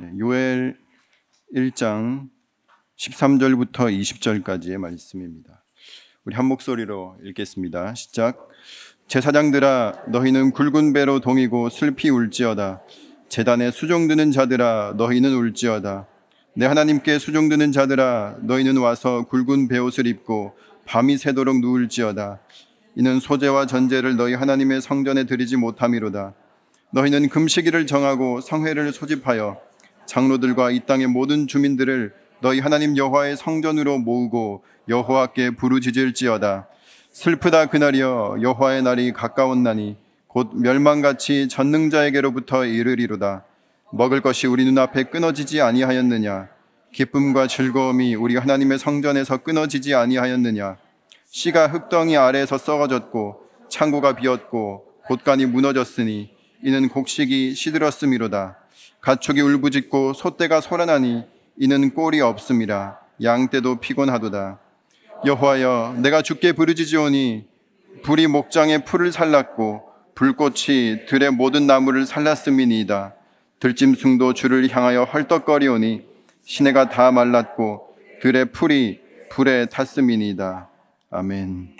네, 요엘 1장 13절부터 20절까지의 말씀입니다. 우리 한 목소리로 읽겠습니다. 시작. 제사장들아 너희는 굵은 배로 동이고 슬피 울지어다. 재단에 수종드는 자들아 너희는 울지어다. 내 하나님께 수종드는 자들아 너희는 와서 굵은 배옷을 입고 밤이 새도록 누울지어다. 이는 소재와 전제를 너희 하나님의 성전에 드리지 못함이로다. 너희는 금식일을 정하고 성회를 소집하여 장로들과 이 땅의 모든 주민들을 너희 하나님 여호와의 성전으로 모으고 여호와께 부르짖을지어다. 슬프다 그날이여 여호와의 날이 가까웠나니 곧 멸망같이 전능자에게로부터 이르리로다. 먹을 것이 우리 눈앞에 끊어지지 아니하였느냐? 기쁨과 즐거움이 우리 하나님의 성전에서 끊어지지 아니하였느냐? 씨가 흙덩이 아래에서 썩어졌고 창고가 비었고 곳간이 무너졌으니 이는 곡식이 시들었음이로다. 가축이 울부짖고 소떼가 소란하니 이는 꼴이 없음이라. 양 떼도 피곤하도다. 여호와여, 내가 주께 부르짖으오니 불이 목장의 풀을 살랐고 불꽃이 들의 모든 나무를 살랐음이니이다. 들짐승도 주를 향하여 헐떡거리오니 시내가 다 말랐고 들의 풀이 불에 탔음이니이다. 아멘.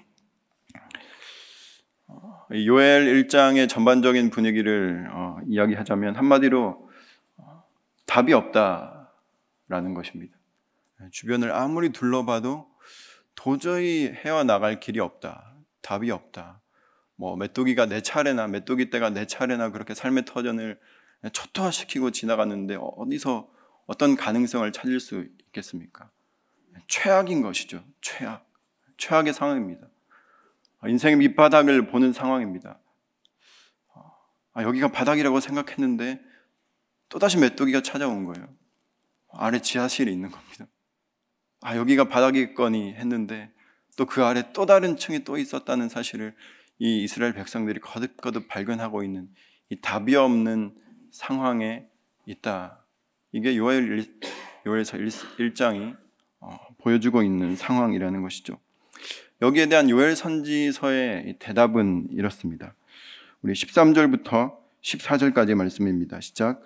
요엘 1장의 전반적인 분위기를 어, 이야기하자면 한마디로 어, 답이 없다라는 것입니다. 주변을 아무리 둘러봐도 도저히 헤어 나갈 길이 없다. 답이 없다. 뭐 메뚜기가 내 차례나 메뚜기 때가 내 차례나 그렇게 삶의 터전을 초토화시키고 지나갔는데 어디서 어떤 가능성을 찾을 수 있겠습니까? 최악인 것이죠. 최악. 최악의 상황입니다. 인생의 밑바닥을 보는 상황입니다. 아, 여기가 바닥이라고 생각했는데 또다시 메뚜기가 찾아온 거예요. 아래 지하실이 있는 겁니다. 아, 여기가 바닥이거니 했는데 또 그 아래 또 다른 층이 또 있었다는 사실을 이 이스라엘 백성들이 거듭거듭 발견하고 있는 이 답이 없는 상황에 있다. 이게 요엘, 요엘서 1장이 어, 보여주고 있는 상황이라는 것이죠. 여기에 대한 요엘 선지서의 대답은 이렇습니다. 우리 13절부터 14절까지 말씀입니다. 시작.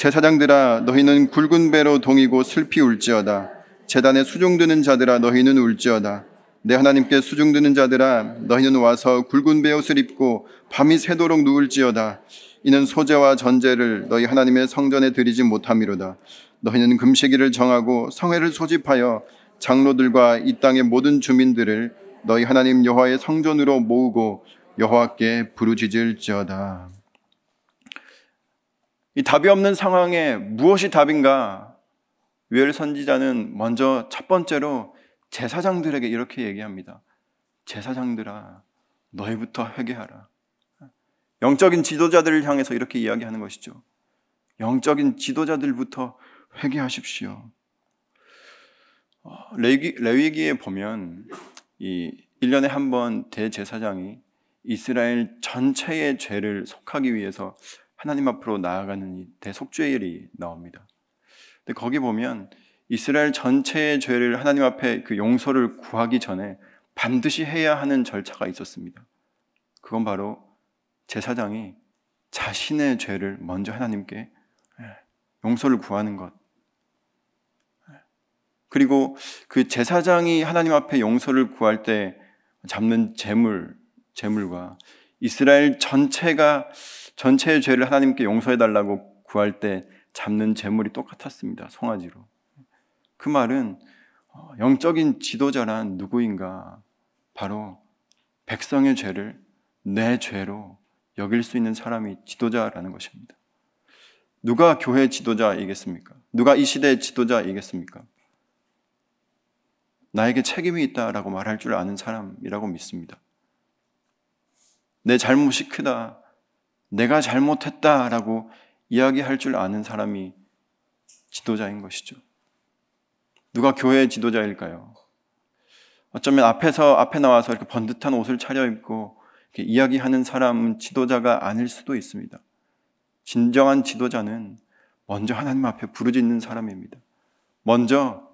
제사장들아 너희는 굵은 배로 동이고 슬피 울지어다. 재단에 수종드는 자들아 너희는 울지어다. 내 하나님께 수종드는 자들아 너희는 와서 굵은 배옷을 입고 밤이 새도록 누울지어다. 이는 소재와 전제를 너희 하나님의 성전에 드리지 못함이로다. 너희는 금식일을 정하고 성회를 소집하여 장로들과 이 땅의 모든 주민들을 너희 하나님 여호와의 성전으로 모으고 여호와께 부르짖을지어다. 이 답이 없는 상황에 무엇이 답인가? 유엘 선지자는 먼저 첫 번째로 제사장들에게 이렇게 얘기합니다. 제사장들아, 너희부터 회개하라. 영적인 지도자들을 향해서 이렇게 이야기하는 것이죠. 영적인 지도자들부터 회개하십시오. 어, 레위, 레위기에 보면 이 1년에 한 번 대제사장이 이스라엘 전체의 죄를 속하기 위해서 하나님 앞으로 나아가는 이 대속죄일이 나옵니다. 근데 거기 보면 이스라엘 전체의 죄를 하나님 앞에 그 용서를 구하기 전에 반드시 해야 하는 절차가 있었습니다. 그건 바로 제사장이 자신의 죄를 먼저 하나님께 용서를 구하는 것. 그리고 그 제사장이 하나님 앞에 용서를 구할 때 잡는 재물, 재물과 이스라엘 전체가 전체의 죄를 하나님께 용서해 달라고 구할 때 잡는 재물이 똑같았습니다. 송아지로. 그 말은 어, 영적인 지도자란 누구인가? 바로 백성의 죄를 내 죄로 여길 수 있는 사람이 지도자라는 것입니다. 누가 교회 지도자이겠습니까? 누가 이 시대의 지도자이겠습니까? 나에게 책임이 있다라고 말할 줄 아는 사람이라고 믿습니다. 내 잘못이 크다. 내가 잘못했다라고 이야기할 줄 아는 사람이 지도자인 것이죠. 누가 교회의 지도자일까요? 어쩌면 앞에서 앞에 나와서 이렇게 번듯한 옷을 차려입고 이야기하는 사람은 지도자가 아닐 수도 있습니다. 진정한 지도자는 먼저 하나님 앞에 부르짖는 사람입니다. 먼저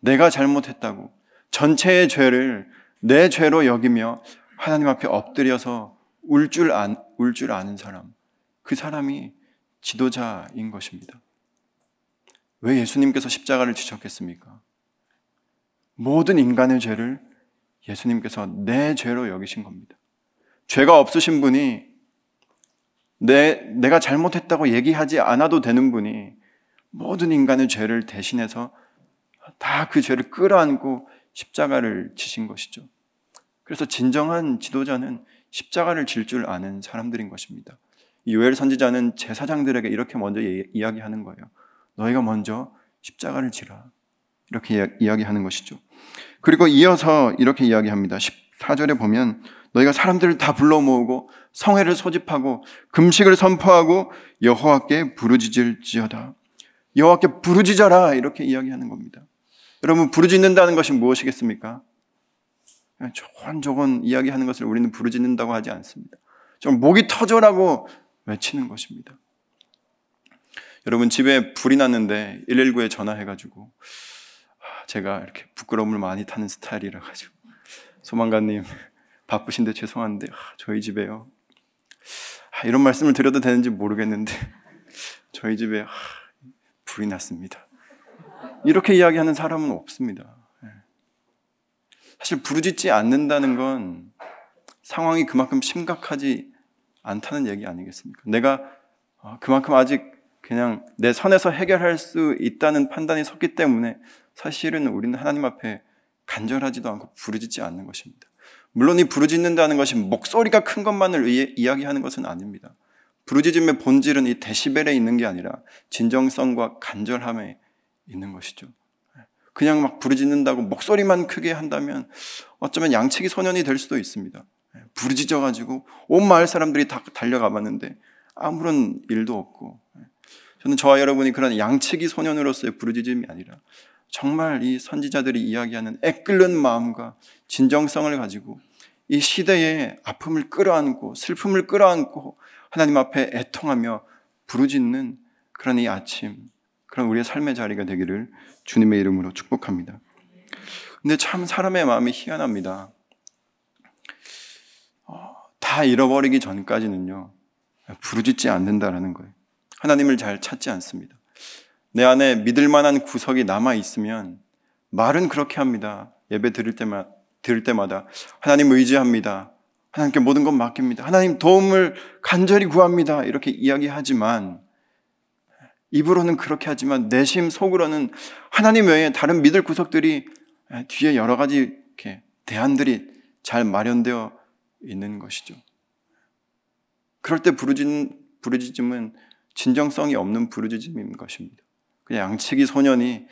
내가 잘못했다고 전체의 죄를 내 죄로 여기며 하나님 앞에 엎드려서 울줄울줄 아는 사람. 그 사람이 지도자인 것입니다. 왜 예수님께서 십자가를 지셨겠습니까? 모든 인간의 죄를 예수님께서 내 죄로 여기신 겁니다. 죄가 없으신 분이 내, 내가 잘못했다고 얘기하지 않아도 되는 분이 모든 인간의 죄를 대신해서 다 그 죄를 끌어안고 십자가를 지신 것이죠. 그래서 진정한 지도자는 십자가를 질 줄 아는 사람들인 것입니다. 요엘 선지자는 제사장들에게 이렇게 먼저 이야기하는 거예요. 너희가 먼저 십자가를 지라. 이렇게 이야기하는 것이죠. 그리고 이어서 이렇게 이야기합니다. 14절에 보면 너희가 사람들을 다 불러 모으고 성회를 소집하고 금식을 선포하고 여호와께 부르짖을지어다. 여호와께 부르짖어라 이렇게 이야기하는 겁니다. 여러분 부르짖는다는 것이 무엇이겠습니까? 조곤조곤 이야기하는 것을 우리는 부르짖는다고 하지 않습니다. 좀 목이 터져라고 외치는 것입니다. 여러분 집에 불이 났는데 119에 전화해가지고 아, 제가 이렇게 부끄러움을 많이 타는 스타일이라 가지고 소망가님 바쁘신데 죄송한데 아, 저희 집에요. 아, 이런 말씀을 드려도 되는지 모르겠는데 저희 집에 불이 났습니다. 이렇게 이야기하는 사람은 없습니다. 예. 사실 부르짖지 않는다는 건 상황이 그만큼 심각하지 않다는 얘기 아니겠습니까? 내가 어, 그만큼 아직 그냥 내 선에서 해결할 수 있다는 판단이 섰기 때문에 사실은 우리는 하나님 앞에 간절하지도 않고 부르짖지 않는 것입니다. 물론 이 부르짖는다는 것이 목소리가 큰 것만을 이야기하는 것은 아닙니다. 부르짖음의 본질은 이 데시벨에 있는 게 아니라 진정성과 간절함에 있는 것이죠. 그냥 막 부르짖는다고 목소리만 크게 한다면 어쩌면 양치기 소년이 될 수도 있습니다. 부르짖어 가지고 온 마을 사람들이 다 달려가 봤는데 아무런 일도 없고 저는 저와 여러분이 그런 양치기 소년으로서의 부르짖음이 아니라 정말 이 선지자들이 이야기하는 애끓는 마음과 진정성을 가지고 이 시대의 아픔을 끌어안고 슬픔을 끌어안고 하나님 앞에 애통하며 부르짖는 그런 이 아침 그런 우리의 삶의 자리가 되기를 주님의 이름으로 축복합니다. 근데 참 사람의 마음이 희한합니다. 어, 다 잃어버리기 전까지는요, 부르짖지 않는다라는 거예요. 하나님을 잘 찾지 않습니다. 내 안에 믿을 만한 구석이 남아 있으면 말은 그렇게 합니다. 예배 드릴 때마다, 들을 때마다 하나님 의지합니다. 하나님께 모든 것 맡깁니다. 하나님 도움을 간절히 구합니다. 이렇게 이야기하지만 입으로는 그렇게 하지만 내심 속으로는 하나님 외에 다른 믿을 구석들이 뒤에 여러 가지 이렇게 대안들이 잘 마련되어 있는 것이죠. 그럴 때 부르짖, 부르짖음은 진정성이 없는 부르짖음인 것입니다. 그냥 양치기 소년이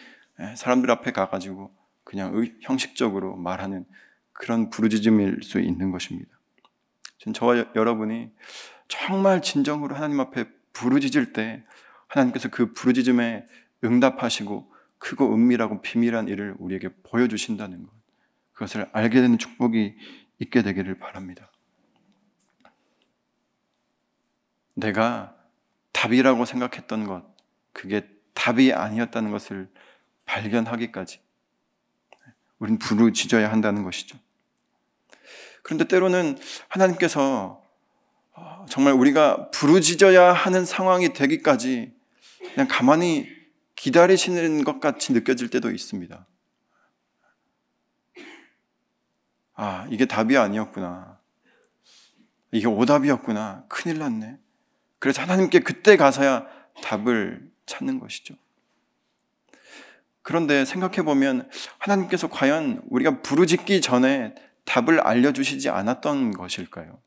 사람들 앞에 가가지고 그냥 형식적으로 말하는 그런 부르짖음일 수 있는 것입니다. 저와 여러분이 정말 진정으로 하나님 앞에 부르짖을 때 하나님께서 그 부르짖음에 응답하시고 크고 은밀하고 비밀한 일을 우리에게 보여주신다는 것. 그것을 알게 되는 축복이 있게 되기를 바랍니다. 내가 답이라고 생각했던 것, 그게 답이 아니었다는 것을 발견하기까지 우리는 부르짖어야 한다는 것이죠. 그런데 때로는 하나님께서 정말 우리가 부르짖어야 하는 상황이 되기까지 그냥 가만히 기다리시는 것 같이 느껴질 때도 있습니다. 아, 이게 답이 아니었구나. 이게 오답이었구나. 큰일 났네. 그래서 하나님께 그때 가서야 답을 찾는 것이죠. 그런데 생각해 보면 하나님께서 과연 우리가 부르짖기 전에 답을 알려주시지 않았던 것일까요?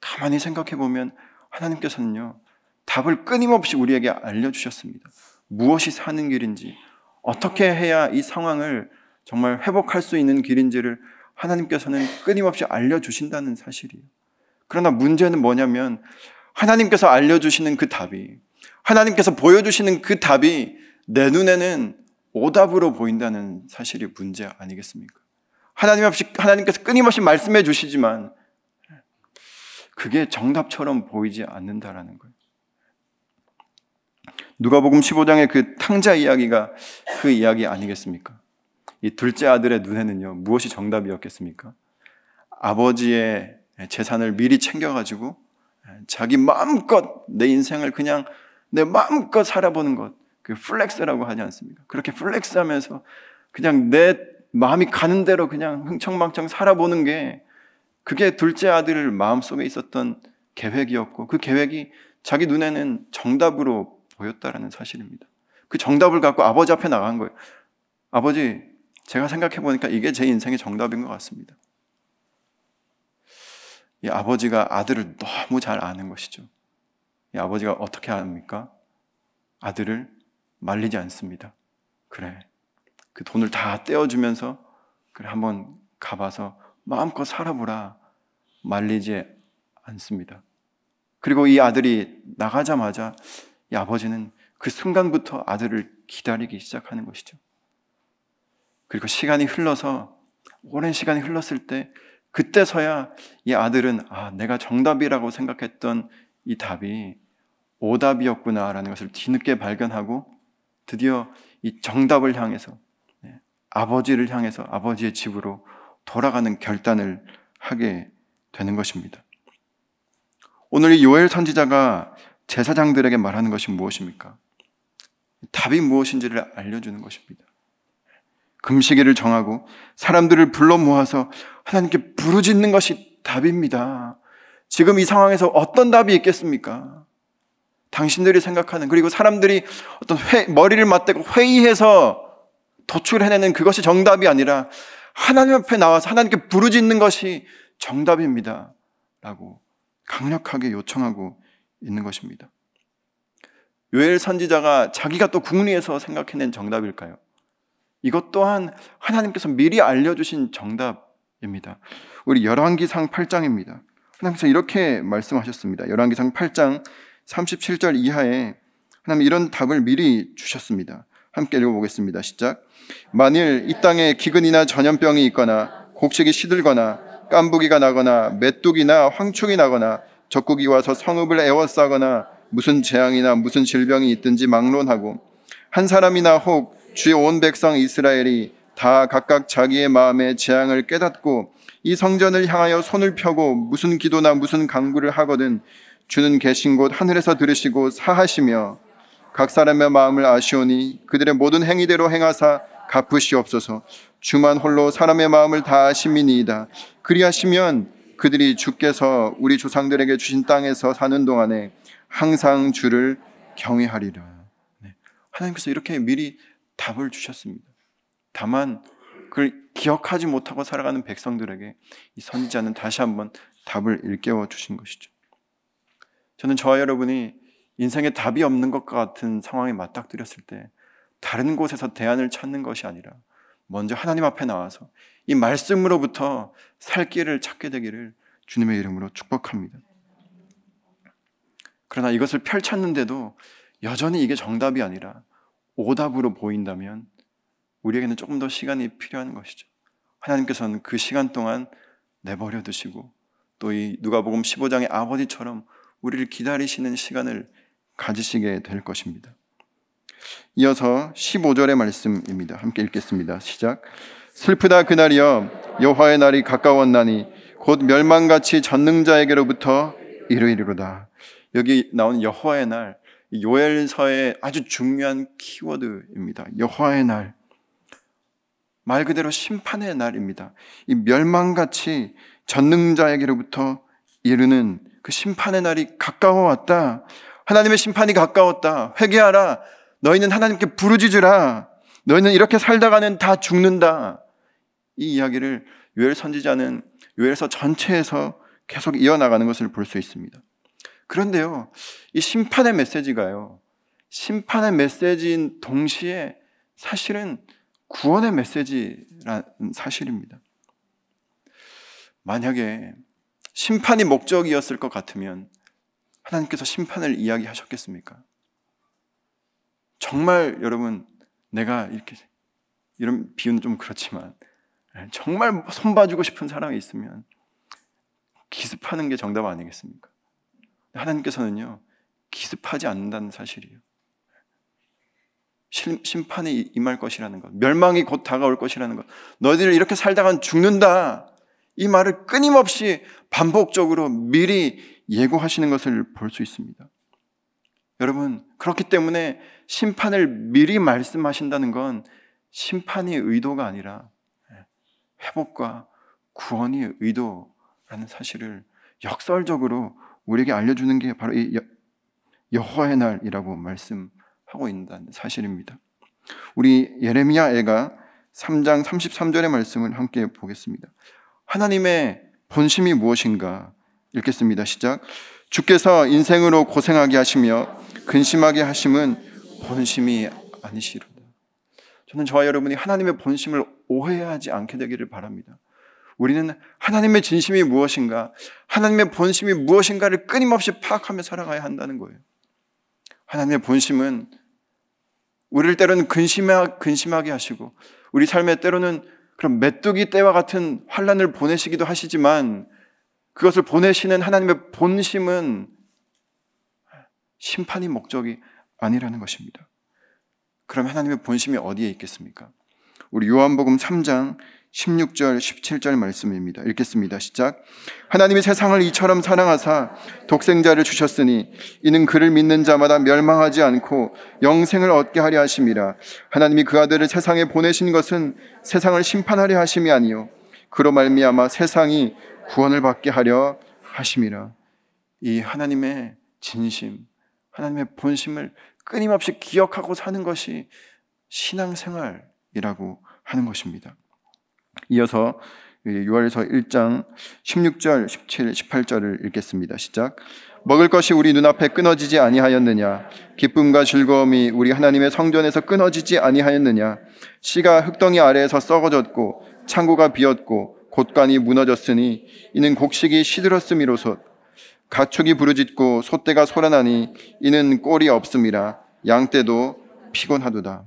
가만히 생각해 보면 하나님께서는요, 답을 끊임없이 우리에게 알려주셨습니다. 무엇이 사는 길인지, 어떻게 해야 이 상황을 정말 회복할 수 있는 길인지를 하나님께서는 끊임없이 알려주신다는 사실이에요. 그러나 문제는 뭐냐면, 하나님께서 알려주시는 그 답이, 하나님께서 보여주시는 그 답이 내 눈에는 오답으로 보인다는 사실이 문제 아니겠습니까? 하나님 없이, 하나님께서 끊임없이 말씀해 주시지만, 그게 정답처럼 보이지 않는다라는 거예요. 누가복음 15장의 그 탕자 이야기가 그 이야기 아니겠습니까? 이 둘째 아들의 눈에는요 무엇이 정답이었겠습니까? 아버지의 재산을 미리 챙겨가지고 자기 마음껏 내 인생을 그냥 내 마음껏 살아보는 것 그 flex라고 하지 않습니까? 그렇게 flex하면서 그냥 내 마음이 가는 대로 그냥 흥청망청 살아보는 게 그게 둘째 아들 마음속에 있었던 계획이었고 그 계획이 자기 눈에는 정답으로 보였다라는 사실입니다. 그 정답을 갖고 아버지 앞에 나간 거예요. 아버지, 제가 생각해 보니까 이게 제 인생의 정답인 것 같습니다. 이 아버지가 아들을 너무 잘 아는 것이죠. 이 아버지가 어떻게 합니까? 아들을 말리지 않습니다. 그래. 그 돈을 다 떼어주면서, 그래, 한번 가봐서 마음껏 살아보라. 말리지 않습니다. 그리고 이 아들이 나가자마자 이 아버지는 그 순간부터 아들을 기다리기 시작하는 것이죠. 그리고 시간이 흘러서 오랜 시간이 흘렀을 때 그때서야 이 아들은 아, 내가 정답이라고 생각했던 이 답이 오답이었구나라는 것을 뒤늦게 발견하고 드디어 이 정답을 향해서 네, 아버지를 향해서 아버지의 집으로 돌아가는 결단을 하게 되는 것입니다. 오늘 이 요엘 선지자가 제사장들에게 말하는 것이 무엇입니까? 답이 무엇인지를 알려주는 것입니다. 금식일을 정하고 사람들을 불러 모아서 하나님께 부르짖는 것이 답입니다. 지금 이 상황에서 어떤 답이 있겠습니까? 당신들이 생각하는 그리고 사람들이 어떤 회, 머리를 맞대고 회의해서 도출해내는 그것이 정답이 아니라 하나님 앞에 나와서 하나님께 부르짖는 것이 정답입니다. 라고 강력하게 요청하고 있는 것입니다. 요엘 선지자가 자기가 또 궁리에서 생각해낸 정답일까요? 이것 또한 하나님께서 미리 알려주신 정답입니다. 우리 열왕기상 8장입니다. 하나님께서 이렇게 말씀하셨습니다. 열왕기상 8장 37절 이하에 하나님 이런 답을 미리 주셨습니다. 함께 읽어보겠습니다. 시작. 만일 이 땅에 기근이나 전염병이 있거나 곡식이 시들거나 깐부기가 나거나 메뚜기나 황충이 나거나 적국이 와서 성읍을 에워싸거나 무슨 재앙이나 무슨 질병이 있든지 막론하고 한 사람이나 혹 주의 온 백성 이스라엘이 다 각각 자기의 마음의 재앙을 깨닫고 이 성전을 향하여 손을 펴고 무슨 기도나 무슨 강구를 하거든 주는 계신 곳 하늘에서 들으시고 사하시며 각 사람의 마음을 아시오니 그들의 모든 행위대로 행하사 갚으시옵소서. 주만 홀로 사람의 마음을 다 아심이니이다. 그리하시면 그들이 주께서 우리 조상들에게 주신 땅에서 사는 동안에 항상 주를 경외하리라. 네. 하나님께서 이렇게 미리 답을 주셨습니다. 다만 그걸 기억하지 못하고 살아가는 백성들에게 이 선지자는 다시 한번 답을 일깨워 주신 것이죠. 저는 저와 여러분이 인생에 답이 없는 것 같은 상황에 맞닥뜨렸을 때 다른 곳에서 대안을 찾는 것이 아니라 먼저 하나님 앞에 나와서 이 말씀으로부터 살 길을 찾게 되기를 주님의 이름으로 축복합니다. 그러나 이것을 펼쳤는데도 여전히 이게 정답이 아니라 오답으로 보인다면 우리에게는 조금 더 시간이 필요한 것이죠. 하나님께서는 그 시간 동안 내버려 두시고 또 이 누가복음 15장의 아버지처럼 우리를 기다리시는 시간을 가지시게 될 것입니다. 이어서 15절의 말씀입니다. 함께 읽겠습니다. 시작. 슬프다 그날이여 여호와의 날이 가까웠나니 곧 멸망같이 전능자에게로부터 이르이리로다. 여기 나온 여호와의 날 요엘서의 아주 중요한 키워드입니다. 여호와의 날. 말 그대로 심판의 날입니다. 이 멸망같이 전능자에게로부터 이르는 그 심판의 날이 가까워 왔다. 하나님의 심판이 가까웠다. 회개하라. 너희는 하나님께 부르짖으라. 너희는 이렇게 살다가는 다 죽는다. 이 이야기를 요엘 선지자는 요엘서 전체에서 계속 이어나가는 것을 볼 수 있습니다. 그런데요, 이 심판의 메시지가요, 심판의 메시지인 동시에 사실은 구원의 메시지라는 사실입니다. 만약에 심판이 목적이었을 것 같으면 하나님께서 심판을 이야기하셨겠습니까? 정말 여러분, 내가 이렇게, 이런 비유는 좀 그렇지만, 정말 손봐주고 싶은 사람이 있으면 기습하는 게 정답 아니겠습니까? 하나님께서는요, 기습하지 않는다는 사실이에요. 심판이 임할 것이라는 것, 멸망이 곧 다가올 것이라는 것, 너희들 이렇게 살다간 죽는다. 이 말을 끊임없이 반복적으로 미리 예고하시는 것을 볼 수 있습니다. 여러분, 그렇기 때문에 심판을 미리 말씀하신다는 건 심판이 의도가 아니라 회복과 구원이 의도라는 사실을 역설적으로 우리에게 알려주는 게 바로 이 여호와의 날이라고 말씀하고 있는 사실입니다. 우리 예레미야 애가 3장 33절의 말씀을 함께 보겠습니다. 하나님의 본심이 무엇인가 읽겠습니다. 시작. 주께서 인생으로 고생하게 하시며 근심하게 하심은 본심이 아니시로다. 저는 저와 여러분이 하나님의 본심을 오해하지 않게 되기를 바랍니다. 우리는 하나님의 진심이 무엇인가, 하나님의 본심이 무엇인가를 끊임없이 파악하며 살아가야 한다는 거예요. 하나님의 본심은 우리를 때로는 근심하, 근심하게 하시고, 우리 삶에 때로는 그런 메뚜기 때와 같은 환란을 보내시기도 하시지만, 그것을 보내시는 하나님의 본심은 심판이 목적이 아니라는 것입니다. 그럼 하나님의 본심이 어디에 있겠습니까? 우리 요한복음 3장 16절, 17절 말씀입니다. 읽겠습니다. 시작. 하나님이 세상을 이처럼 사랑하사 독생자를 주셨으니 이는 그를 믿는 자마다 멸망하지 않고 영생을 얻게 하려 하심이라. 하나님이 그 아들을 세상에 보내신 것은 세상을 심판하려 하심이 아니요 그로 말미암아 세상이 구원을 받게 하려 하심이라. 이 하나님의 진심, 하나님의 본심을 끊임없이 기억하고 사는 것이 신앙생활이라고 하는 것입니다. 이어서 6월에서 1장 16절, 17, 18절을 읽겠습니다. 시작. 먹을 것이 우리 눈앞에 끊어지지 아니하였느냐? 기쁨과 즐거움이 우리 하나님의 성전에서 끊어지지 아니하였느냐? 씨가 흙덩이 아래에서 썩어졌고 창고가 비었고 곳간이 무너졌으니 이는 곡식이 시들었음이로소 가축이 부르짖고 소떼가 소란하니 이는 꼴이 없음이라 양떼도 피곤하도다.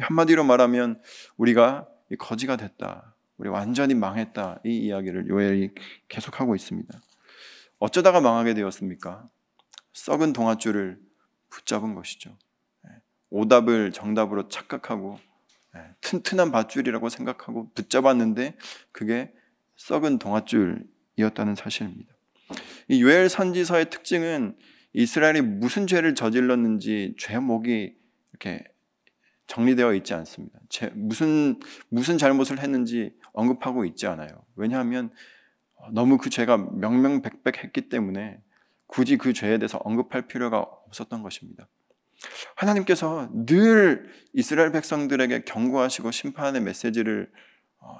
한마디로 말하면 우리가 거지가 됐다. 우리 완전히 망했다. 이 이야기를 요엘이 계속하고 있습니다. 어쩌다가 망하게 되었습니까? 썩은 동아줄을 붙잡은 것이죠. 예, 오답을 정답으로 착각하고 예, 튼튼한 밧줄이라고 생각하고 붙잡았는데 그게 썩은 동아줄이었다는 사실입니다. 이 요엘 선지서의 특징은 이스라엘이 무슨 죄를 저질렀는지 죄목이 이렇게 정리되어 있지 않습니다. 제, 무슨 무슨 잘못을 했는지 언급하고 있지 않아요. 왜냐하면 너무 그 죄가 명명백백했기 때문에 굳이 그 죄에 대해서 언급할 필요가 없었던 것입니다. 하나님께서 늘 이스라엘 백성들에게 경고하시고 심판의 메시지를 어,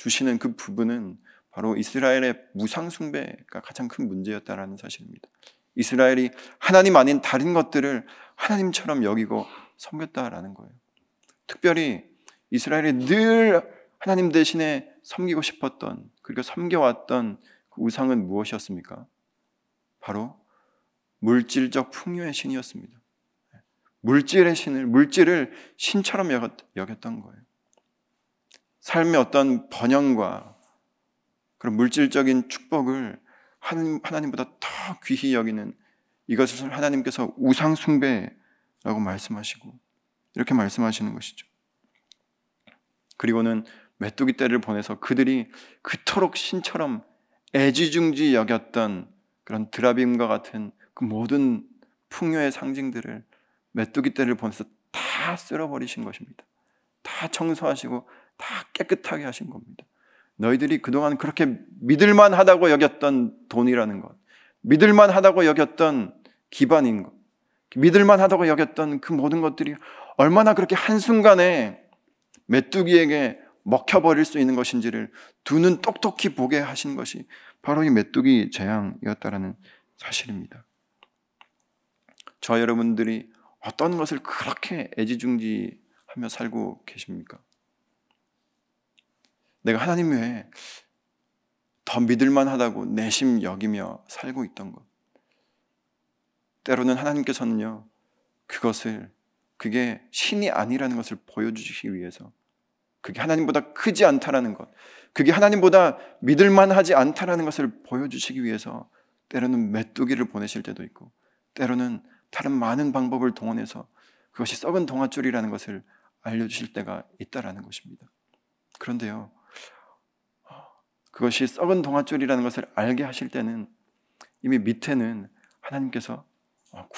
주시는 그 부분은 바로 이스라엘의 무상숭배가 가장 큰 문제였다라는 사실입니다. 이스라엘이 하나님 아닌 다른 것들을 하나님처럼 여기고 섬겼다라는 거예요. 특별히 이스라엘이 늘 하나님 대신에 섬기고 싶었던 그리고 섬겨왔던 그 우상은 무엇이었습니까? 바로 물질적 풍요의 신이었습니다. 물질의 신을 물질을 신처럼 여겼던 거예요. 삶의 어떤 번영과 그런 물질적인 축복을 하나님, 하나님보다 더 귀히 여기는 이것을 하나님께서 우상숭배라고 말씀하시고 이렇게 말씀하시는 것이죠. 그리고는 메뚜기 떼를 보내서 그들이 그토록 신처럼 애지중지 여겼던 그런 드라빔과 같은 그 모든 풍요의 상징들을 메뚜기 떼를 보내서 다 쓸어버리신 것입니다. 다 청소하시고 다 깨끗하게 하신 겁니다. 너희들이 그동안 그렇게 믿을만 하다고 여겼던 돈이라는 것, 믿을만 하다고 여겼던 기반인 것, 믿을만 하다고 여겼던 그 모든 것들이 얼마나 그렇게 한순간에 메뚜기에게 먹혀버릴 수 있는 것인지를 두 눈 똑똑히 보게 하신 것이 바로 이 메뚜기 재앙이었다라는 사실입니다. 저 여러분들이 어떤 것을 그렇게 애지중지하며 살고 계십니까? 내가 하나님 외에 더 믿을만 하다고 내심 여기며 살고 있던 것. 때로는 하나님께서는요, 그것을, 그게 신이 아니라는 것을 보여주시기 위해서, 그게 하나님보다 크지 않다라는 것, 그게 하나님보다 믿을만 하지 않다라는 것을 보여주시기 위해서, 때로는 메뚜기를 보내실 때도 있고, 때로는 다른 많은 방법을 동원해서 그것이 썩은 동아줄이라는 것을 알려주실 때가 있다라는 것입니다. 그런데요, 그것이 썩은 동아줄이라는 것을 알게 하실 때는 이미 밑에는 하나님께서 어,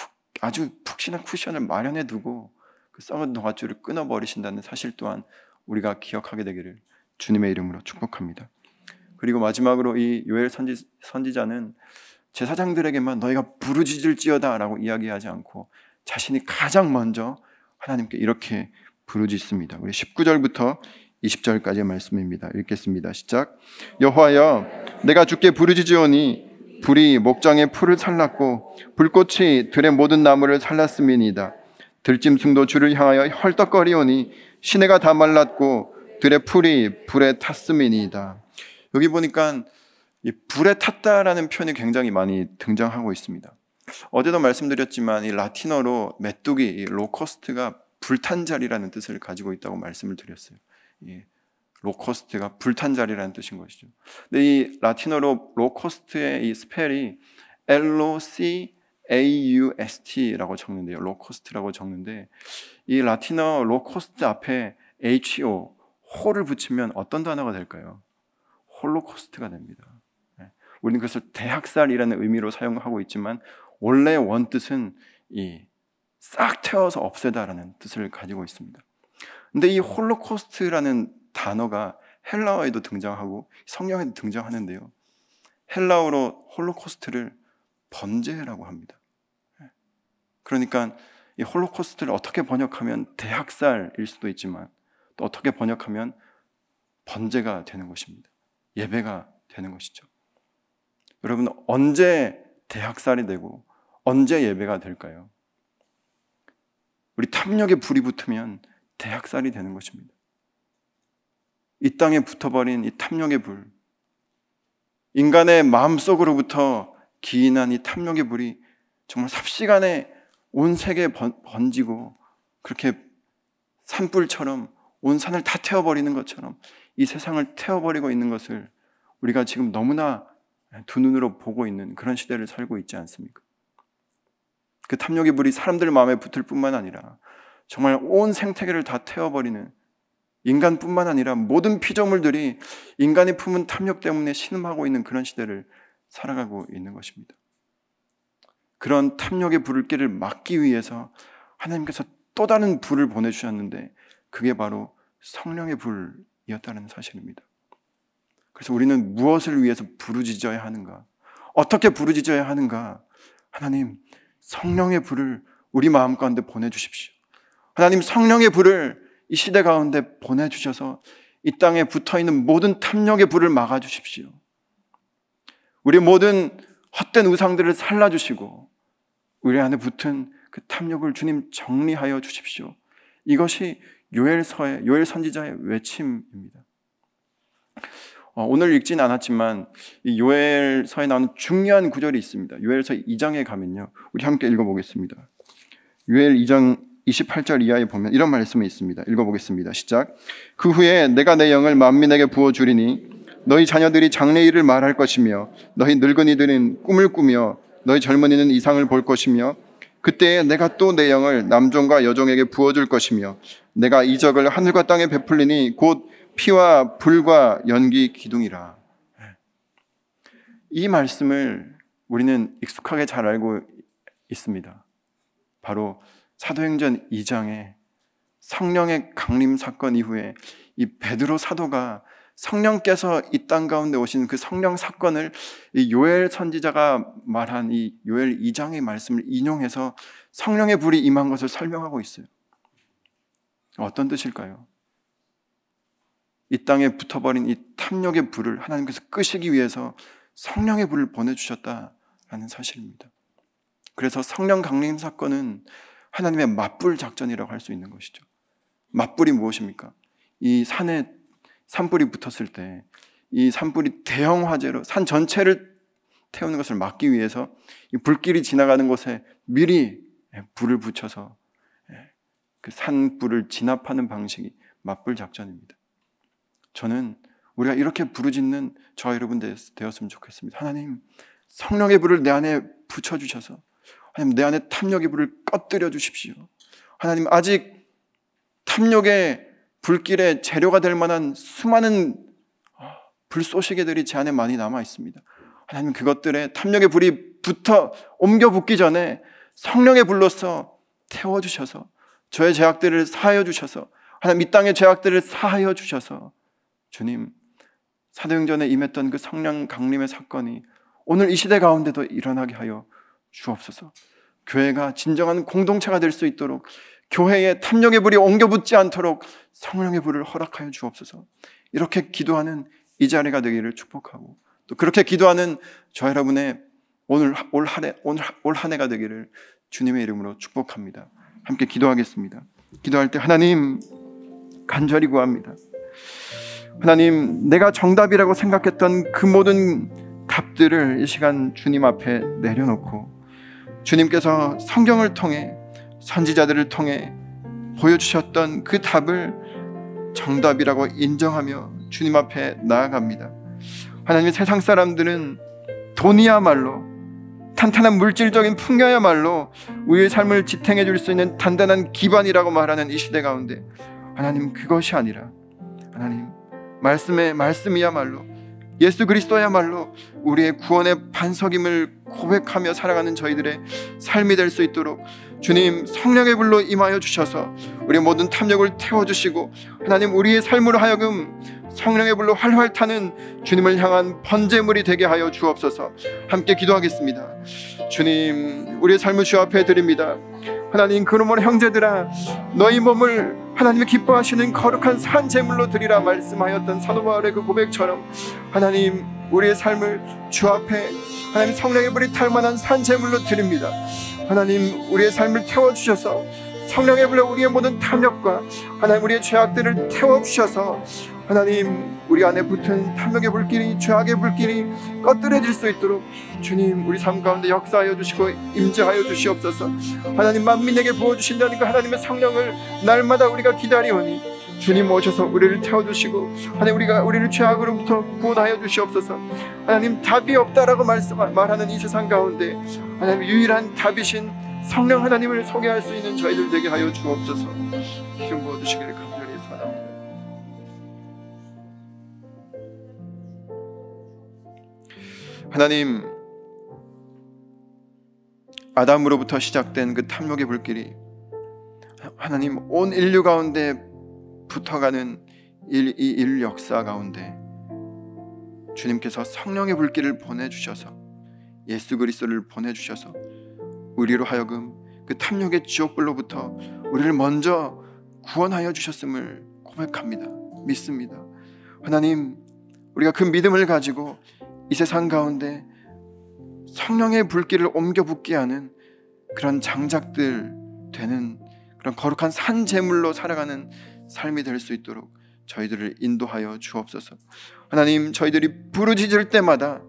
아주 푹신한 쿠션을 마련해 두고 그 썩은 동아줄을 끊어버리신다는 사실 또한 우리가 기억하게 되기를 주님의 이름으로 축복합니다. 그리고 마지막으로 이 요엘 선지, 선지자는 제사장들에게만 너희가 부르짖을지어다 라고 이야기하지 않고 자신이 가장 먼저 하나님께 이렇게 부르짖습니다. 우리 19절부터 20절까지의 말씀입니다. 읽겠습니다. 시작. 여호와여, 내가 주께 부르짖으오니 불이 목장의 풀을 살랐고 불꽃이 들의 모든 나무를 살랐음이니이다. 들짐승도 주를 향하여 헐떡거리오니 시내가 다 말랐고 들의 풀이 불에 탔음이니이다. 여기 보니까 이 불에 탔다라는 표현이 굉장히 많이 등장하고 있습니다. 어제도 말씀드렸지만 이 라틴어로 메뚜기, 이 locaust가 불탄 자리라는 뜻을 가지고 있다고 말씀을 드렸어요. 이 locaust가 불탄 자리라는 뜻인 것이죠. 근데 이 라틴어로 locaust의 이 spell이 L O C A U S T라고 적는데요. locaust라고 적는데 이 라틴어 locaust 앞에 H O 호를 붙이면 어떤 단어가 될까요? 홀로코스트가 됩니다. 네. 우리는 그것을 대학살이라는 의미로 사용하고 있지만 원래 원뜻은 이 싹 태워서 없애다라는 뜻을 가지고 있습니다. 근데 이 홀로코스트라는 단어가 헬라어에도 등장하고 성경에도 등장하는데요. 헬라어로 홀로코스트를 번제라고 합니다. 네. 그러니까 이 홀로코스트를 어떻게 번역하면 대학살일 수도 있지만 또 어떻게 번역하면 번제가 되는 것입니다. 예배가 되는 것이죠. 여러분, 언제 대학살이 되고 언제 예배가 될까요? 우리 탐욕에 불이 붙으면 대학살이 되는 것입니다. 이 땅에 붙어버린 이 탐욕의 불, 인간의 마음속으로부터 기인한 이 탐욕의 불이 정말 삽시간에 온 세계에 번지고 그렇게 산불처럼 온 산을 다 태워버리는 것처럼 이 세상을 태워버리고 있는 것을 우리가 지금 너무나 두 눈으로 보고 있는 그런 시대를 살고 있지 않습니까? 그 탐욕의 불이 사람들 마음에 붙을 뿐만 아니라 정말 온 생태계를 다 태워버리는 인간뿐만 아니라 모든 피조물들이 인간이 품은 탐욕 때문에 신음하고 있는 그런 시대를 살아가고 있는 것입니다. 그런 탐욕의 불길을 막기 위해서 하나님께서 또 다른 불을 보내주셨는데 그게 바로 성령의 불, 이었다는 사실입니다. 그래서 우리는 무엇을 위해서 부르짖어야 하는가? 어떻게 부르짖어야 하는가? 하나님, 성령의 불을 우리 마음 가운데 보내주십시오. 하나님, 성령의 불을 이 시대 가운데 보내주셔서 이 땅에 붙어 있는 모든 탐욕의 불을 막아주십시오. 우리 모든 헛된 우상들을 살라주시고, 우리 안에 붙은 그 탐욕을 주님 정리하여 주십시오. 이것이 요엘서의 요엘 선지자의 외침입니다. 어, 오늘 읽진 않았지만 이 요엘서에 나오는 중요한 구절이 있습니다. 요엘서 2장에 가면요. 우리 함께 읽어보겠습니다. 요엘 2장 28절 이하에 보면 이런 말씀이 있습니다. 읽어보겠습니다. 시작. 그 후에 내가 내 영을 만민에게 부어주리니 너희 자녀들이 장래일을 말할 것이며 너희 늙은이들은 꿈을 꾸며 너희 젊은이는 이상을 볼 것이며 그때 내가 또 내 영을 남종과 여종에게 부어줄 것이며 내가 이적을 하늘과 땅에 베풀리니 곧 피와 불과 연기 기둥이라. 이 말씀을 우리는 익숙하게 잘 알고 있습니다. 바로 사도행전 2장에 성령의 강림 사건 이후에 이 베드로 사도가 성령께서 이 땅 가운데 오신 그 성령 사건을 이 요엘 선지자가 말한 이 요엘 2장의 말씀을 인용해서 성령의 불이 임한 것을 설명하고 있어요. 어떤 뜻일까요? 이 땅에 붙어버린 이 탐욕의 불을 하나님께서 끄시기 위해서 성령의 불을 보내주셨다라는 사실입니다. 그래서 성령 강림 사건은 하나님의 맞불 작전이라고 할 수 있는 것이죠. 맞불이 무엇입니까? 이 산에 산불이 붙었을 때 이 산불이 대형 화재로 산 전체를 태우는 것을 막기 위해서 이 불길이 지나가는 곳에 미리 불을 붙여서 그 산불을 진압하는 방식이 맞불 작전입니다. 저는 우리가 이렇게 부르짖는 저 여러분 되었으면 좋겠습니다. 하나님, 성령의 불을 내 안에 붙여주셔서, 하나님, 내 안에 탐욕의 불을 꺼뜨려 주십시오. 하나님, 아직 탐욕의 불길의 재료가 될 만한 수많은 아, 불쏘시개들이 제 안에 많이 남아 있습니다. 하나님, 그것들에 탐욕의 불이 붙어 옮겨 붙기 전에 성령의 불로서 태워 주셔서 저의 죄악들을 사하여 주셔서 하나님 이 땅의 죄악들을 사하여 주셔서 주님 사도행전에 임했던 그 성령 강림의 사건이 오늘 이 시대 가운데도 일어나게 하여 주옵소서. 교회가 진정한 공동체가 될 수 있도록 교회에 탐욕의 불이 옮겨 붙지 않도록 성령의 불을 허락하여 주옵소서. 이렇게 기도하는 이 자리가 되기를 축복하고 또 그렇게 기도하는 저 여러분의 오늘 올 한해 오늘 올 한해가 되기를 주님의 이름으로 축복합니다. 함께 기도하겠습니다. 기도할 때 하나님 간절히 구합니다. 하나님 내가 정답이라고 생각했던 그 모든 답들을 이 시간 주님 앞에 내려놓고 주님께서 성경을 통해 선지자들을 통해 보여주셨던 그 답을 정답이라고 인정하며 주님 앞에 나아갑니다. 하나님 세상 사람들은 돈이야말로 탄탄한 물질적인 풍요야말로 우리의 삶을 지탱해 줄 수 있는 단단한 기반이라고 말하는 이 시대 가운데 하나님 그것이 아니라 하나님 말씀의 말씀이야말로 예수 그리스도야말로 우리의 구원의 반석임을 고백하며 살아가는 저희들의 삶이 될 수 있도록 주님 성령의 불로 임하여 주셔서 우리의 모든 탐욕을 태워 주시고 하나님 우리의 삶으로 하여금 성령의 불로 활활 타는 주님을 향한 번제물이 되게 하여 주옵소서. 함께 기도하겠습니다. 주님, 우리의 삶을 주 앞에 드립니다. 하나님 그러므로 형제들아 너희 몸을 하나님이 기뻐하시는 거룩한 산 제물로 드리라 말씀하였던 사도 바울의 그 고백처럼 하나님 우리의 삶을 주 앞에 하나님 성령의 불이 탈 만한 산 제물로 드립니다. 하나님 우리의 삶을 태워 주셔서 성령의 불로 우리의 모든 탐욕과 하나님 우리의 죄악들을 태워 주셔서 하나님 우리 안에 붙은 탐욕의 불길이 죄악의 불길이 꺼뜨려질 수 있도록 주님 우리 삶 가운데 역사하여 주시고 임재하여 주시옵소서 하나님 만민에게 부어주신다는 그 하나님의 성령을 날마다 우리가 기다리오니 주님 오셔서 우리를 태워주시고 하나님 우리가 우리를 죄악으로부터 구원하여 주시옵소서 하나님 답이 없다라고 말씀 말하는 이 세상 가운데 하나님 유일한 답이신 성령 하나님을 소개할 수 있는 저희들 되게 하여 주옵소서 힘 부어 주시기를 간절히 소원합니다. 하나님 아담으로부터 시작된 그 탐욕의 불길이 하나님 온 인류 가운데 붙어가는 일, 이 인류 역사 가운데 주님께서 성령의 불길을 보내주셔서 예수 그리스도를 보내주셔서 우리로 하여금 그 탐욕의 지옥불로부터 우리를 먼저 구원하여 주셨음을 고백합니다. 믿습니다. 하나님, 우리가 그 믿음을 가지고 이 세상 가운데 성령의 불길을 옮겨 붙게 하는 그런 장작들 되는 그런 거룩한 산 제물로 살아가는 삶이 될 수 있도록 저희들을 인도하여 주옵소서. 하나님, 저희들이 부르짖을 때마다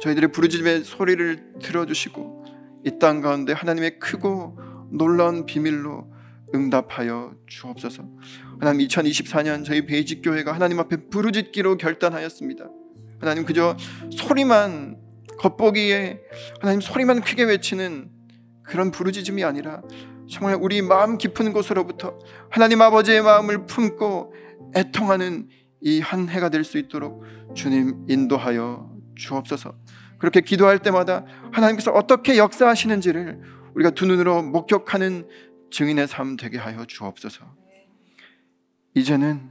저희들의 부르짖음의 소리를 들어주시고 이 땅 가운데 하나님의 크고 놀라운 비밀로 응답하여 주옵소서. 하나님 2024년 저희 베이직 교회가 하나님 앞에 부르짖기로 결단하였습니다. 하나님 그저 소리만 겉보기에 하나님 소리만 크게 외치는 그런 부르짖음이 아니라 정말 우리 마음 깊은 곳으로부터 하나님 아버지의 마음을 품고 애통하는 이 한 해가 될 수 있도록 주님 인도하여 주옵소서. 그렇게 기도할 때마다 하나님께서 어떻게 역사하시는지를 우리가 두 눈으로 목격하는 증인의 삶 되게 하여 주옵소서. 이제는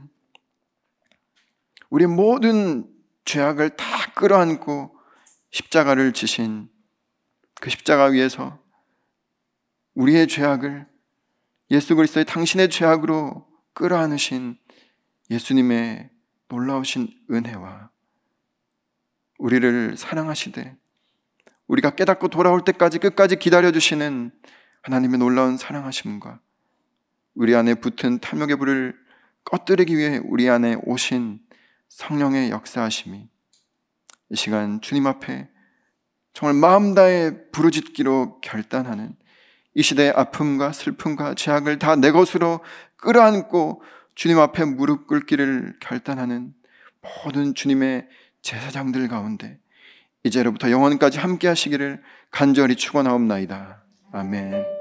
우리 모든 죄악을 다 끌어안고 십자가를 지신 그 십자가 위에서 우리의 죄악을 예수 그리스도의 당신의 죄악으로 끌어안으신 예수님의 놀라우신 은혜와 우리를 사랑하시되 우리가 깨닫고 돌아올 때까지 끝까지 기다려 주시는 하나님의 놀라운 사랑하심과 우리 안에 붙은 탐욕의 불을 꺼뜨리기 위해 우리 안에 오신 성령의 역사하심이 이 시간 주님 앞에 정말 마음 다해 부르짖기로 결단하는 이 시대의 아픔과 슬픔과 죄악을 다 내 것으로 끌어안고 주님 앞에 무릎 꿇기를 결단하는 모든 주님의 제사장들 가운데 이제로부터 영원까지 함께 하시기를 간절히 축원하옵나이다. 아멘.